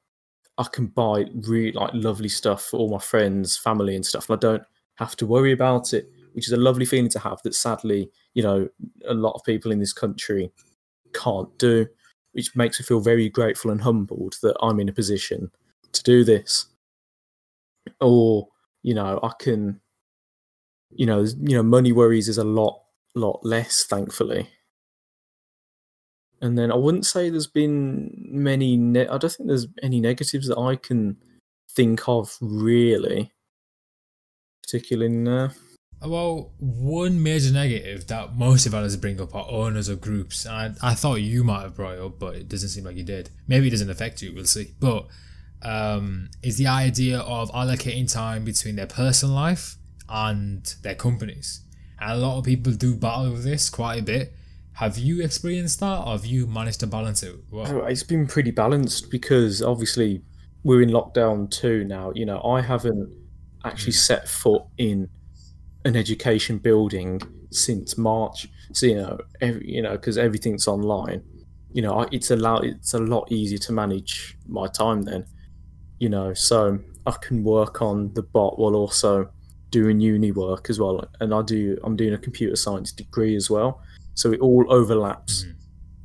I can buy really like lovely stuff for all my friends, family, and stuff. And I don't have to worry about it, which is a lovely feeling to have that sadly, you know, a lot of people in this country can't do, which makes me feel very grateful and humbled that I'm in a position to do this. Or, you know, I can you know, you know, money worries is a lot, lot less, thankfully. And then I wouldn't say there's been many. Ne- I don't think there's any negatives that I can think of really, particularly now. Well, one major negative that most of developers bring up are owners of groups. And I, I thought you might have brought it up, but it doesn't seem like you did. Maybe it doesn't affect you, we'll see. But um, is the idea of allocating time between their personal life and their companies. And a lot of people do battle with this quite a bit. Have you experienced that or have you managed to balance it? Well? Oh, It's been pretty balanced because obviously we're in lockdown too now. You know, I haven't actually set foot in an education building since March. So you know, every, you know, because everything's online. You know, it's a lot. It's a lot easier to manage my time then. You know, so I can work on the bot while also doing uni work as well. And I do. I'm doing a computer science degree as well, so it all overlaps Mhm.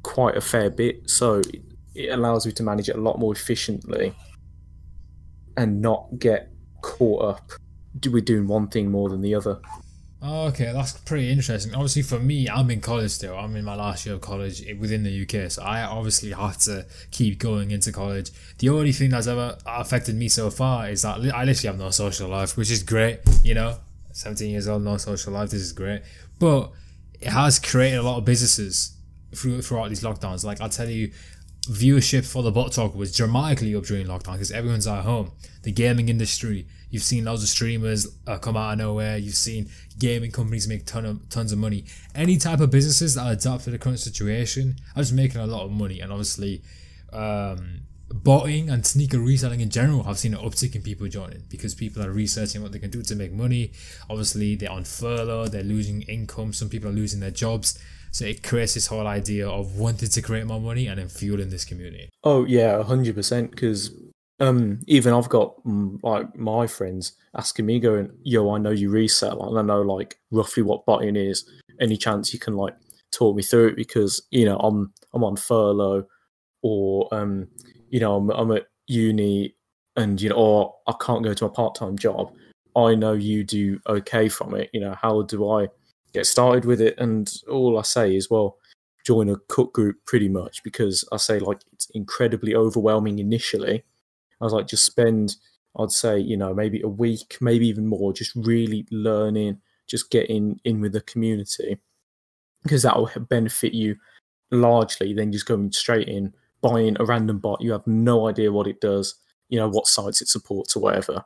quite a fair bit. So it, it allows me to manage it a lot more efficiently and not get caught up do we doing one thing more than the other. Okay, that's pretty interesting. Obviously, for me, I'm in college still. I'm in my last year of college within the UK, so I obviously have to keep going into college. The only thing that's ever affected me so far is that I literally have no social life, which is great. You know, 17 years old, no social life. This is great, but it has created a lot of businesses through, throughout these lockdowns. Like I'll tell you, viewership for the bot talk was dramatically up during lockdown because everyone's at home. The gaming industry, you've seen loads of streamers uh, come out of nowhere. You've seen gaming companies make ton of tons of money. Any type of businesses that adapt to the current situation are just making a lot of money. And obviously, um, botting and sneaker reselling in general have seen an uptick in people joining because people are researching what they can do to make money. Obviously, they're on furlough, they're losing income. Some people are losing their jobs. So it creates this whole idea of wanting to create more money and then fueling this community. Oh yeah, hundred percent. Because um, even I've got mm, like my friends asking me, going, "Yo, I know you resell, and I know like roughly what botting is. Any chance you can like talk me through it? Because you know I'm I'm on furlough, or um, you know I'm I'm at uni, and you know, or I can't go to a part time job. I know you do okay from it. You know, how do I get started with it? And all I say is, well, join a cook group pretty much because I say like it's incredibly overwhelming initially. I was like, just spend, I'd say, you know, maybe a week, maybe even more, just really learning, just getting in with the community because that will benefit you largely than just going straight in, buying a random bot. You have no idea what it does, you know, what sites it supports or whatever.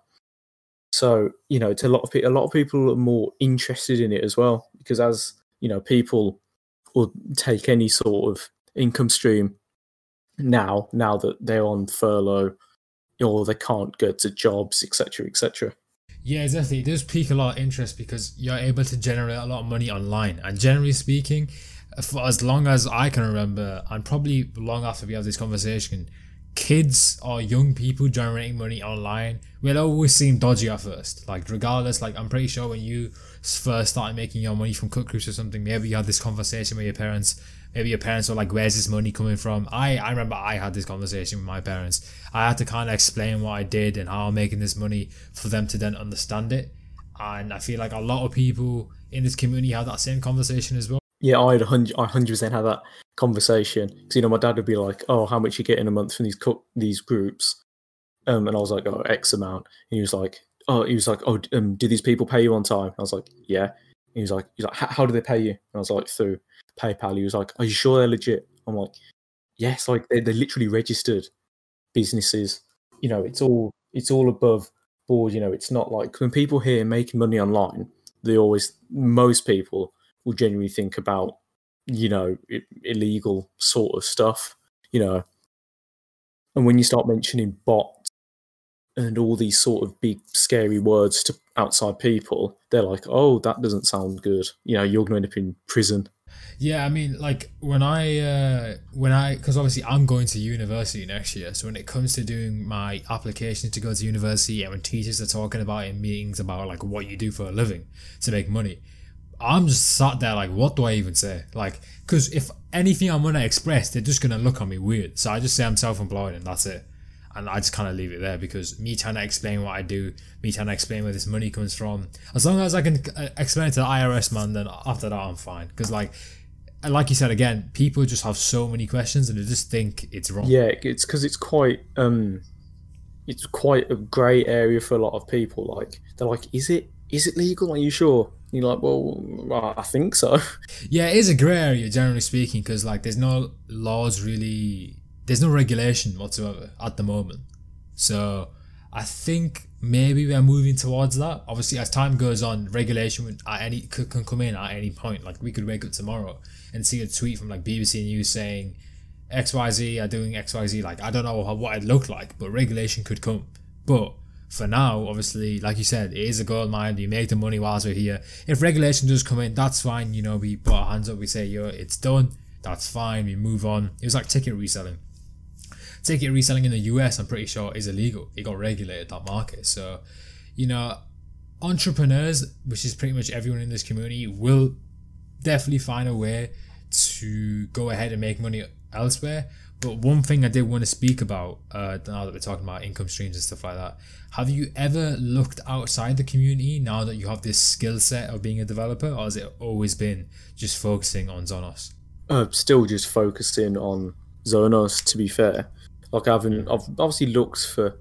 So, you know, to a lot of people, a lot of people are more interested in it as well because as, you know, people will take any sort of income stream now, now that they're on furlough or they can't go to jobs, etc., etc. Yeah, exactly. It does pique a lot of interest because you're able to generate a lot of money online. And generally speaking, for as long as I can remember, and probably long after we have this conversation, kids or young people generating money online will always seem dodgy at first. Like, regardless, like, I'm pretty sure when you first started making your money from cook groups or something, maybe you had this conversation with your parents. Maybe your parents were like, "Where's this money coming from?" I I remember I had this conversation with my parents. I had to kind of explain what I did and how I'm making this money for them to then understand it. And I feel like a lot of people in this community have that same conversation as well. Yeah, I had hundred, I hundred percent had that conversation because you know my dad would be like, "Oh, how much you get in a month from these cook these groups?" Um, and I was like, "Oh, X amount." And he was like, "Oh, he was like, oh, um, do these people pay you on time?" I was like, "Yeah." He was like, "He's like, "How- do they pay you?" And I was like, "Through PayPal." He was like, "Are you sure they're legit?" I'm like, "Yes." Like they they're literally registered businesses. You know, it's all it's all above board. You know, it's not like when people hear making money online, they always most people will genuinely think about you know illegal sort of stuff. You know, and when you start mentioning bots and all these sort of big scary words to outside people, they're like, "Oh, that doesn't sound good." You know, you're going to end up in prison. Yeah, I mean, like when I, uh, when I, because obviously I'm going to university next year. So when it comes to doing my application to go to university, and when teachers are talking about in meetings about like what you do for a living to make money, I'm just sat there like, what do I even say? Like, because if anything I'm gonna express, they're just gonna look at me weird. So I just say I'm self-employed and that's it. And I just kind of leave it there because me trying to explain what I do, me trying to explain where this money comes from, as long as I can uh, explain it to the IRS man, then after that I'm fine. Because like, like you said again, people just have so many questions and they just think it's wrong. Yeah, it's because it's quite um, it's quite a grey area for a lot of people. Like they're like, is it is it legal? Are you sure? And you're like, well, I think so. Yeah, it is a grey area generally speaking because like there's no laws really there's no regulation whatsoever at the moment. So I think maybe we're moving towards that. Obviously, as time goes on, regulation at any can come in at any point. Like we could wake up tomorrow and see a tweet from like BBC News saying XYZ are doing XYZ. Like I don't know how, what it looked like, but regulation could come. But for now, obviously, like you said, it is a gold mine. You make the money whilst we're here. If regulation does come in, that's fine. You know, we put our hands up. We say, yo, it's done. That's fine. We move on. It was like ticket reselling ticket reselling in the US, I'm pretty sure, is illegal. It got regulated that market. So, you know, entrepreneurs, which is pretty much everyone in this community, will definitely find a way to go ahead and make money elsewhere. But one thing I did want to speak about, uh, now that we're talking about income streams and stuff like that, have you ever looked outside the community now that you have this skill set of being a developer, or has it always been just focusing on Zonos? Uh, still just focusing on Zonos, to be fair. Like I haven't, I've obviously looked for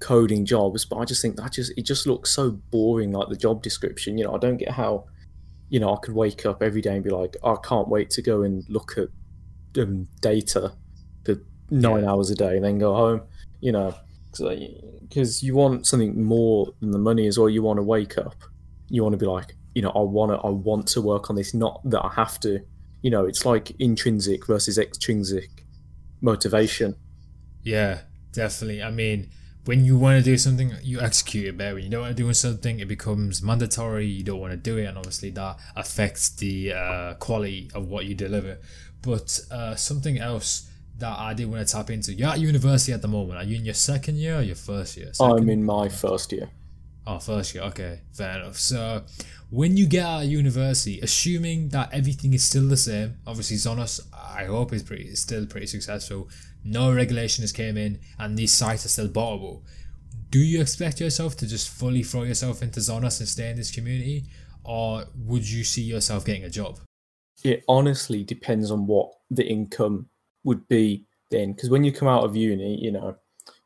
coding jobs, but I just think that just it just looks so boring. Like the job description, you know, I don't get how, you know, I could wake up every day and be like, I can't wait to go and look at um, data for nine yeah. hours a day and then go home. You know, because you want something more than the money as well. You want to wake up. You want to be like, you know, I want to, I want to work on this, not that I have to. You know, it's like intrinsic versus extrinsic motivation yeah, definitely. I mean, when you want to do something, you execute it better. When you don't want to do something, it becomes mandatory. You don't want to do it, and obviously that affects the uh, quality of what you deliver. But uh, something else that I did want to tap into. You're at university at the moment. Are you in your second year or your first year? Second? I'm in my first year. Oh, first year. Okay, fair enough. So, when you get out of university, assuming that everything is still the same, obviously Zonos, I hope is pretty, is still pretty successful no regulation has came in, and these sites are still bottable. Do you expect yourself to just fully throw yourself into Zonos and stay in this community, or would you see yourself getting a job? It honestly depends on what the income would be then, because when you come out of uni, you know,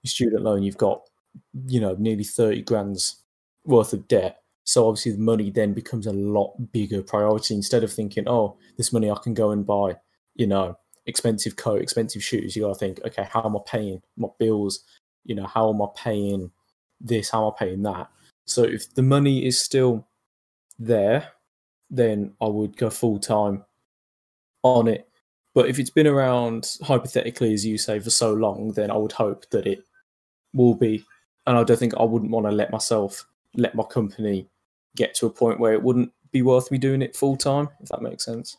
your student loan, you've got, you know, nearly thirty grand's worth of debt. So obviously the money then becomes a lot bigger priority instead of thinking, oh, this money I can go and buy, you know, expensive coat, expensive shoes, you got to think, okay, how am I paying my bills? You know, how am I paying this? How am I paying that? So if the money is still there, then I would go full time on it. But if it's been around, hypothetically, as you say, for so long, then I would hope that it will be. And I don't think I wouldn't want to let myself, let my company get to a point where it wouldn't be worth me doing it full time, if that makes sense.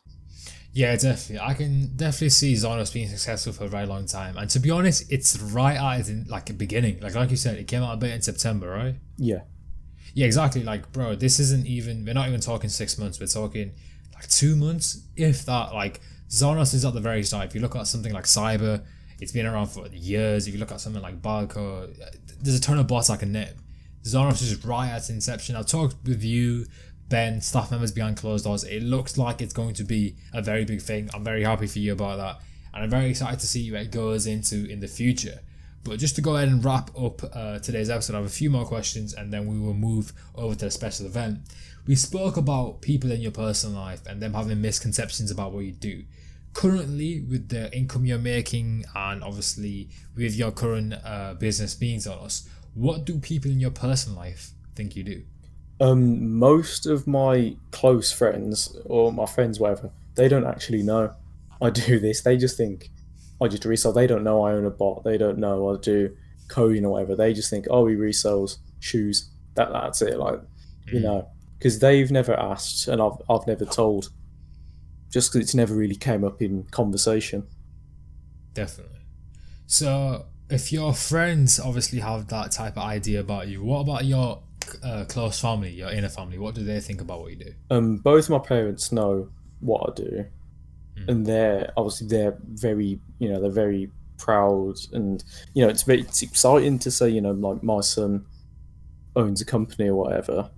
Yeah, definitely. I can definitely see Zonos being successful for a very long time. And to be honest, it's right at its like beginning. Like like you said, it came out a bit in September, right? Yeah. Yeah, exactly. Like, bro, this isn't even. We're not even talking six months. We're talking like two months, if that. Like, Zonos is at the very start. If you look at something like Cyber, it's been around for years. If you look at something like Balko, there's a ton of bots I can name. Zonos is right at its inception. I've talked with you Ben, staff members behind closed doors. It looks like it's going to be a very big thing. I'm very happy for you about that. And I'm very excited to see where it goes into in the future. But just to go ahead and wrap up uh, today's episode, I have a few more questions and then we will move over to the special event. We spoke about people in your personal life and them having misconceptions about what you do. Currently, with the income you're making and obviously with your current uh, business being Zonos, what do people in your personal life think you do? Um, most of my close friends or my friends, whatever, they don't actually know I do this. They just think I just resell. They don't know I own a bot. They don't know I do coding or whatever. They just think, oh, he resells shoes. That that's it. Like, mm. you know, because they've never asked and I've I've never told. Just because it's never really came up in conversation. Definitely. So, if your friends obviously have that type of idea about you, what about your uh, close family, your inner family, what do they think about what you do? Um, both my parents know what I do, mm. and they're obviously they're very, you know, they're very proud, and you know, it's very it's exciting to say, you know, like my son owns a company or whatever.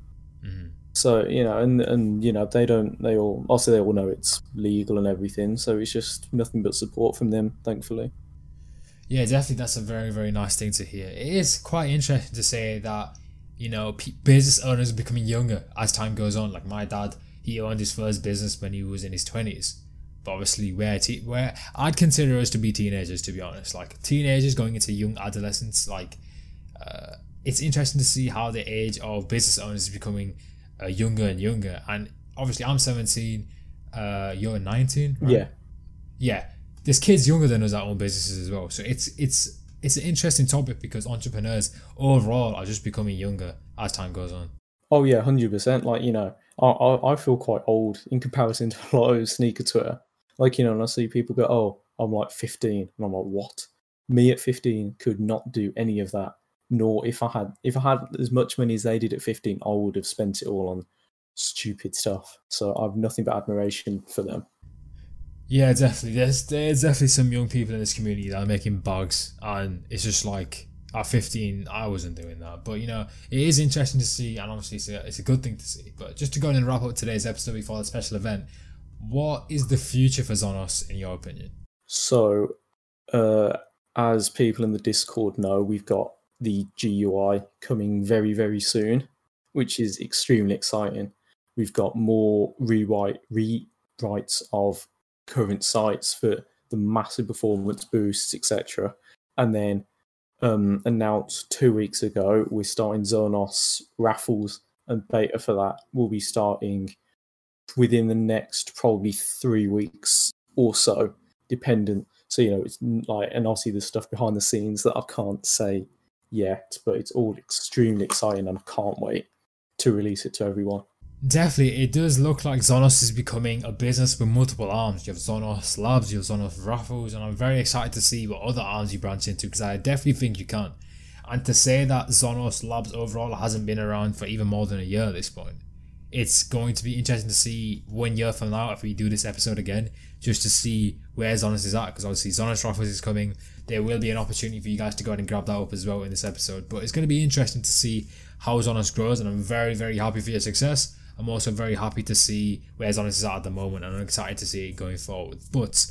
Mhm. So you know, and and you know, they don't. They all also they all know it's legal and everything. So it's just nothing but support from them, thankfully. Yeah, definitely. That's a very, very nice thing to hear. It is quite interesting to say that, you know, pe- business owners are becoming younger as time goes on. Like my dad, he owned his first business when he was in his 20s. But obviously, where, te- where I'd consider us to be teenagers, to be honest. Like teenagers going into young adolescence, like, uh, it's interesting to see how the age of business owners is becoming uh, younger and younger. And obviously, I'm 17, uh, you're 19. right? Yeah, yeah, there's kids younger than us that own businesses as well. So it's it's it's an interesting topic because entrepreneurs overall are just becoming younger as time goes on. Oh yeah, hundred percent. Like you know, I, I I feel quite old in comparison to a lot of sneaker Twitter. Like you know, and I see people go, "Oh, I'm like 15," and I'm like, "What?" Me at 15 could not do any of that. Nor if I had if I had as much money as they did at 15, I would have spent it all on stupid stuff. So I've nothing but admiration for them. Yeah, definitely. There's there's definitely some young people in this community that are making bugs, and it's just like at 15, I wasn't doing that. But you know, it is interesting to see, and obviously it's a, it's a good thing to see. But just to go in and wrap up today's episode before the special event, what is the future for Zonos in your opinion? So, uh, as people in the Discord know, we've got the GUI coming very, very soon, which is extremely exciting. We've got more rewrite rewrites of current sites for the massive performance boosts, etc. And then um, announced two weeks ago, we're starting Zonos raffles and beta for that will be starting within the next probably three weeks or so, dependent. So you know, it's like, and obviously there's stuff behind the scenes that I can't say yet, but it's all extremely exciting, and I can't wait to release it to everyone. Definitely, it does look like Zonos is becoming a business with multiple arms. You have Zonos Labs, you have Zonos Raffles, and I'm very excited to see what other arms you branch into because I definitely think you can. And to say that Zonos Labs overall hasn't been around for even more than a year at this point, it's going to be interesting to see one year from now if we do this episode again, just to see where Zonos is at. Because obviously Zonos Raffles is coming. There will be an opportunity for you guys to go ahead and grab that up as well in this episode. But it's going to be interesting to see how Zonos grows, and I'm very, very happy for your success. I'm also very happy to see where Zonos is at at the moment, and I'm excited to see it going forward. But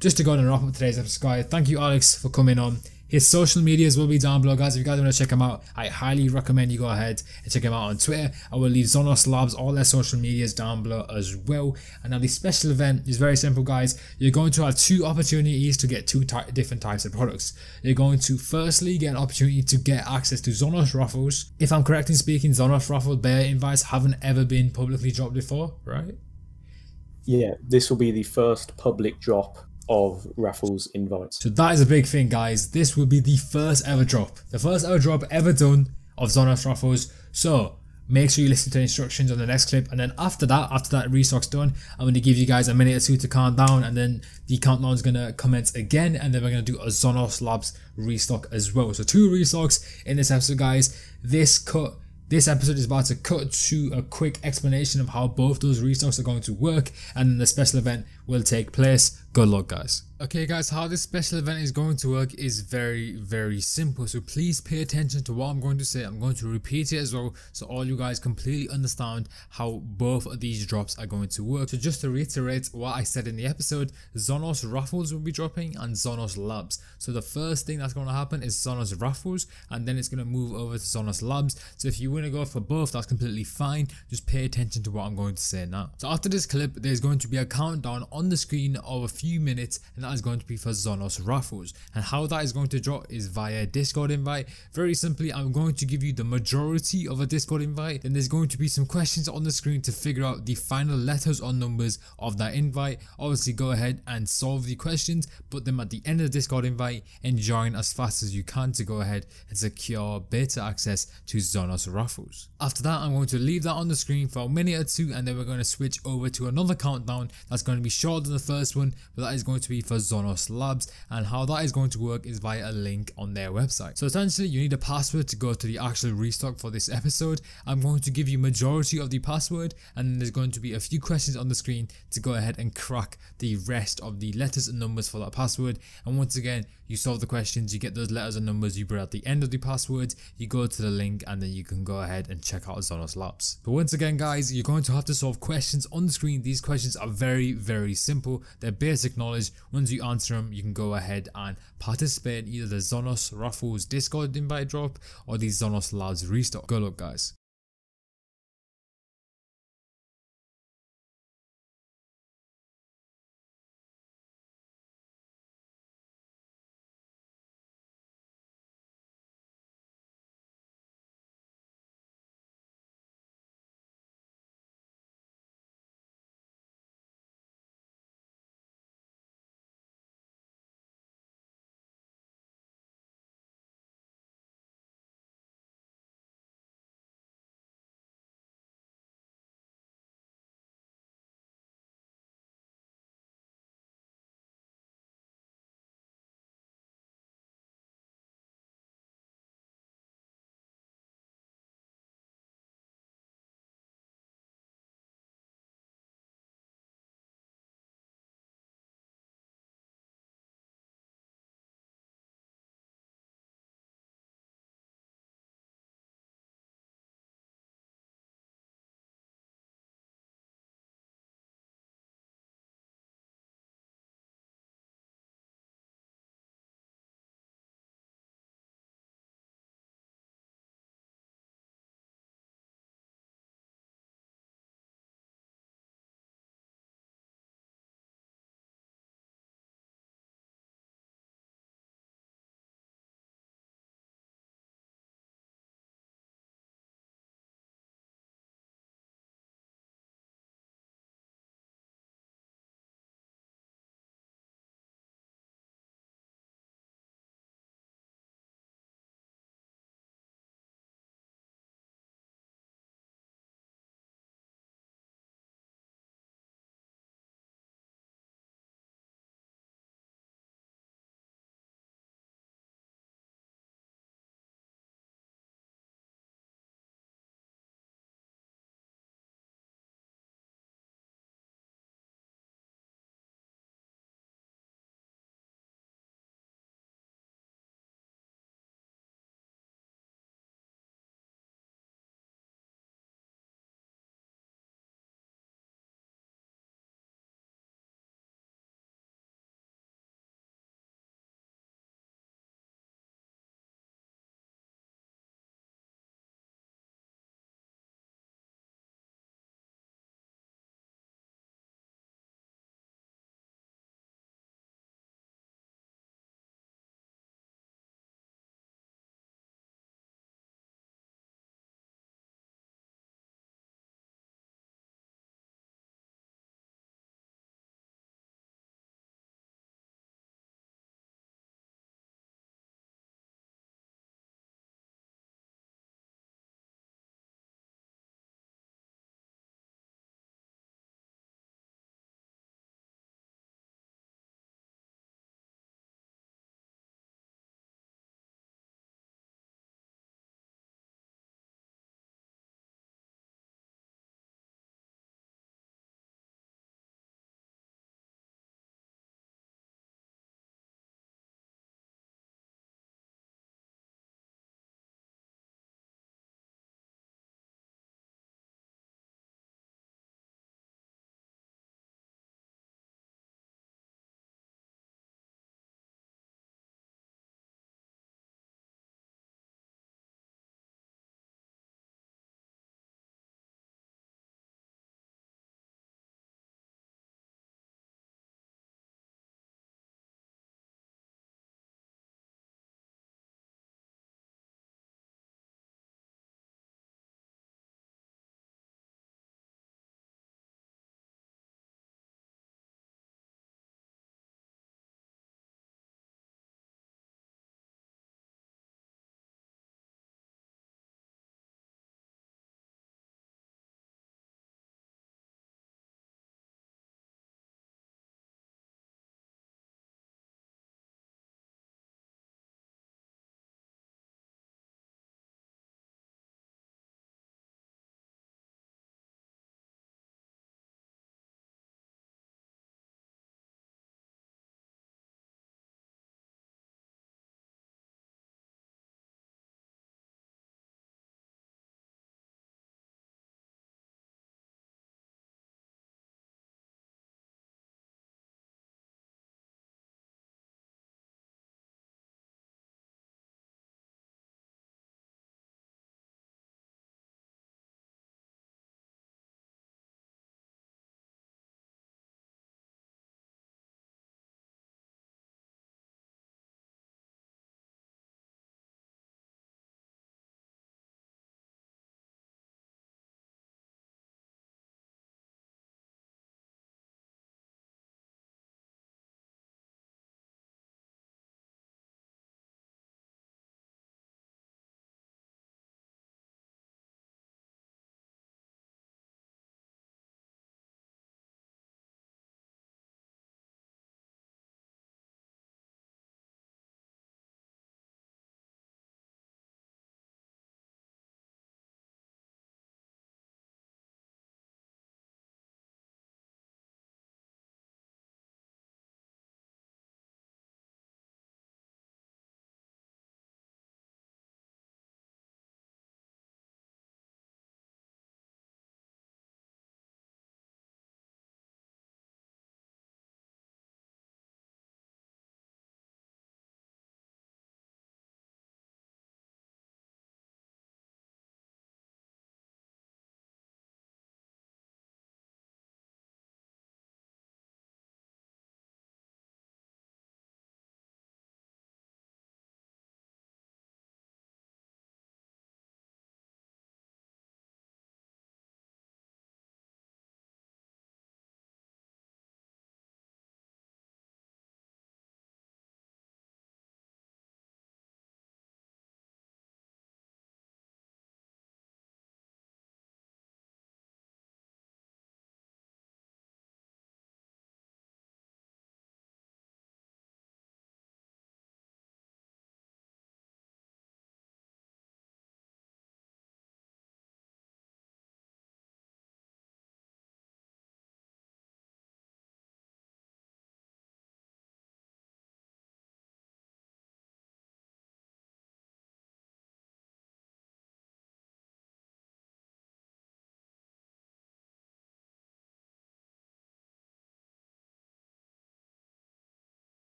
just to go on and wrap up today's episode, thank you, Alex, for coming on. His social medias will be down below, guys. If you guys want to check him out, I highly recommend you go ahead and check him out on Twitter. I will leave Zonos Labs, all their social medias down below as well. And now the special event is very simple, guys. You're going to have two opportunities to get two ty- different types of products. You're going to firstly get an opportunity to get access to Zonos Raffles. If I'm correct in speaking, Zonos Raffle bear invites haven't ever been publicly dropped before, right? Yeah, this will be the first public drop of raffles invites. So that is a big thing, guys. This will be the first ever drop, the first ever drop ever done of Zonos Raffles. So make sure you listen to the instructions on the next clip, and then after that, after that restock's done, I'm going to give you guys a minute or two to calm down, and then the countdown is going to commence again, and then we're going to do a Zonos Labs restock as well. So two restocks in this episode, guys. This cut. This episode is about to cut to a quick explanation of how both those restocks are going to work, and then the special event will take place. Good luck, guys. Okay, guys, how this special event is going to work is very, very simple. So please pay attention to what I'm going to say. I'm going to repeat it as well, so all you guys completely understand how both of these drops are going to work. So just to reiterate what I said in the episode, Zonos Raffles will be dropping and Zonos Labs. So the first thing that's going to happen is Zonos Raffles, and then it's going to move over to Zonos Labs. So if you want to go for both, that's completely fine. Just pay attention to what I'm going to say now. So after this clip, there's going to be a countdown on the screen of a few minutes, and is going to be for Zonos Raffles. And how that is going to drop is via Discord invite. Very simply, I'm going to give you the majority of a Discord invite. Then there's going to be some questions on the screen to figure out the final letters or numbers of that invite. Obviously, go ahead and solve the questions, put them at the end of the Discord invite, and join as fast as you can to go ahead and secure beta access to Zonos Raffles. After that, I'm going to leave that on the screen for a minute or two, and then we're going to switch over to another countdown that's going to be shorter than the first one, but that is going to be for Zonos Labs and how that is going to work is via a link on their website. So essentially you need a password to go to the actual restock for this episode. I'm going to give you majority of the password and there's going to be a few questions on the screen to go ahead and crack the rest of the letters and numbers for that password and once again you solve the questions you get those letters and numbers you put at the end of the password you go to the link and then you can go ahead and check out Zonos Labs. But once again guys you're going to have to solve questions on the screen these questions are very very simple they're basic knowledge you answer them you can go ahead and participate in either the Zonos Raffles Discord invite drop or the Zonos Labs restock. Good luck guys.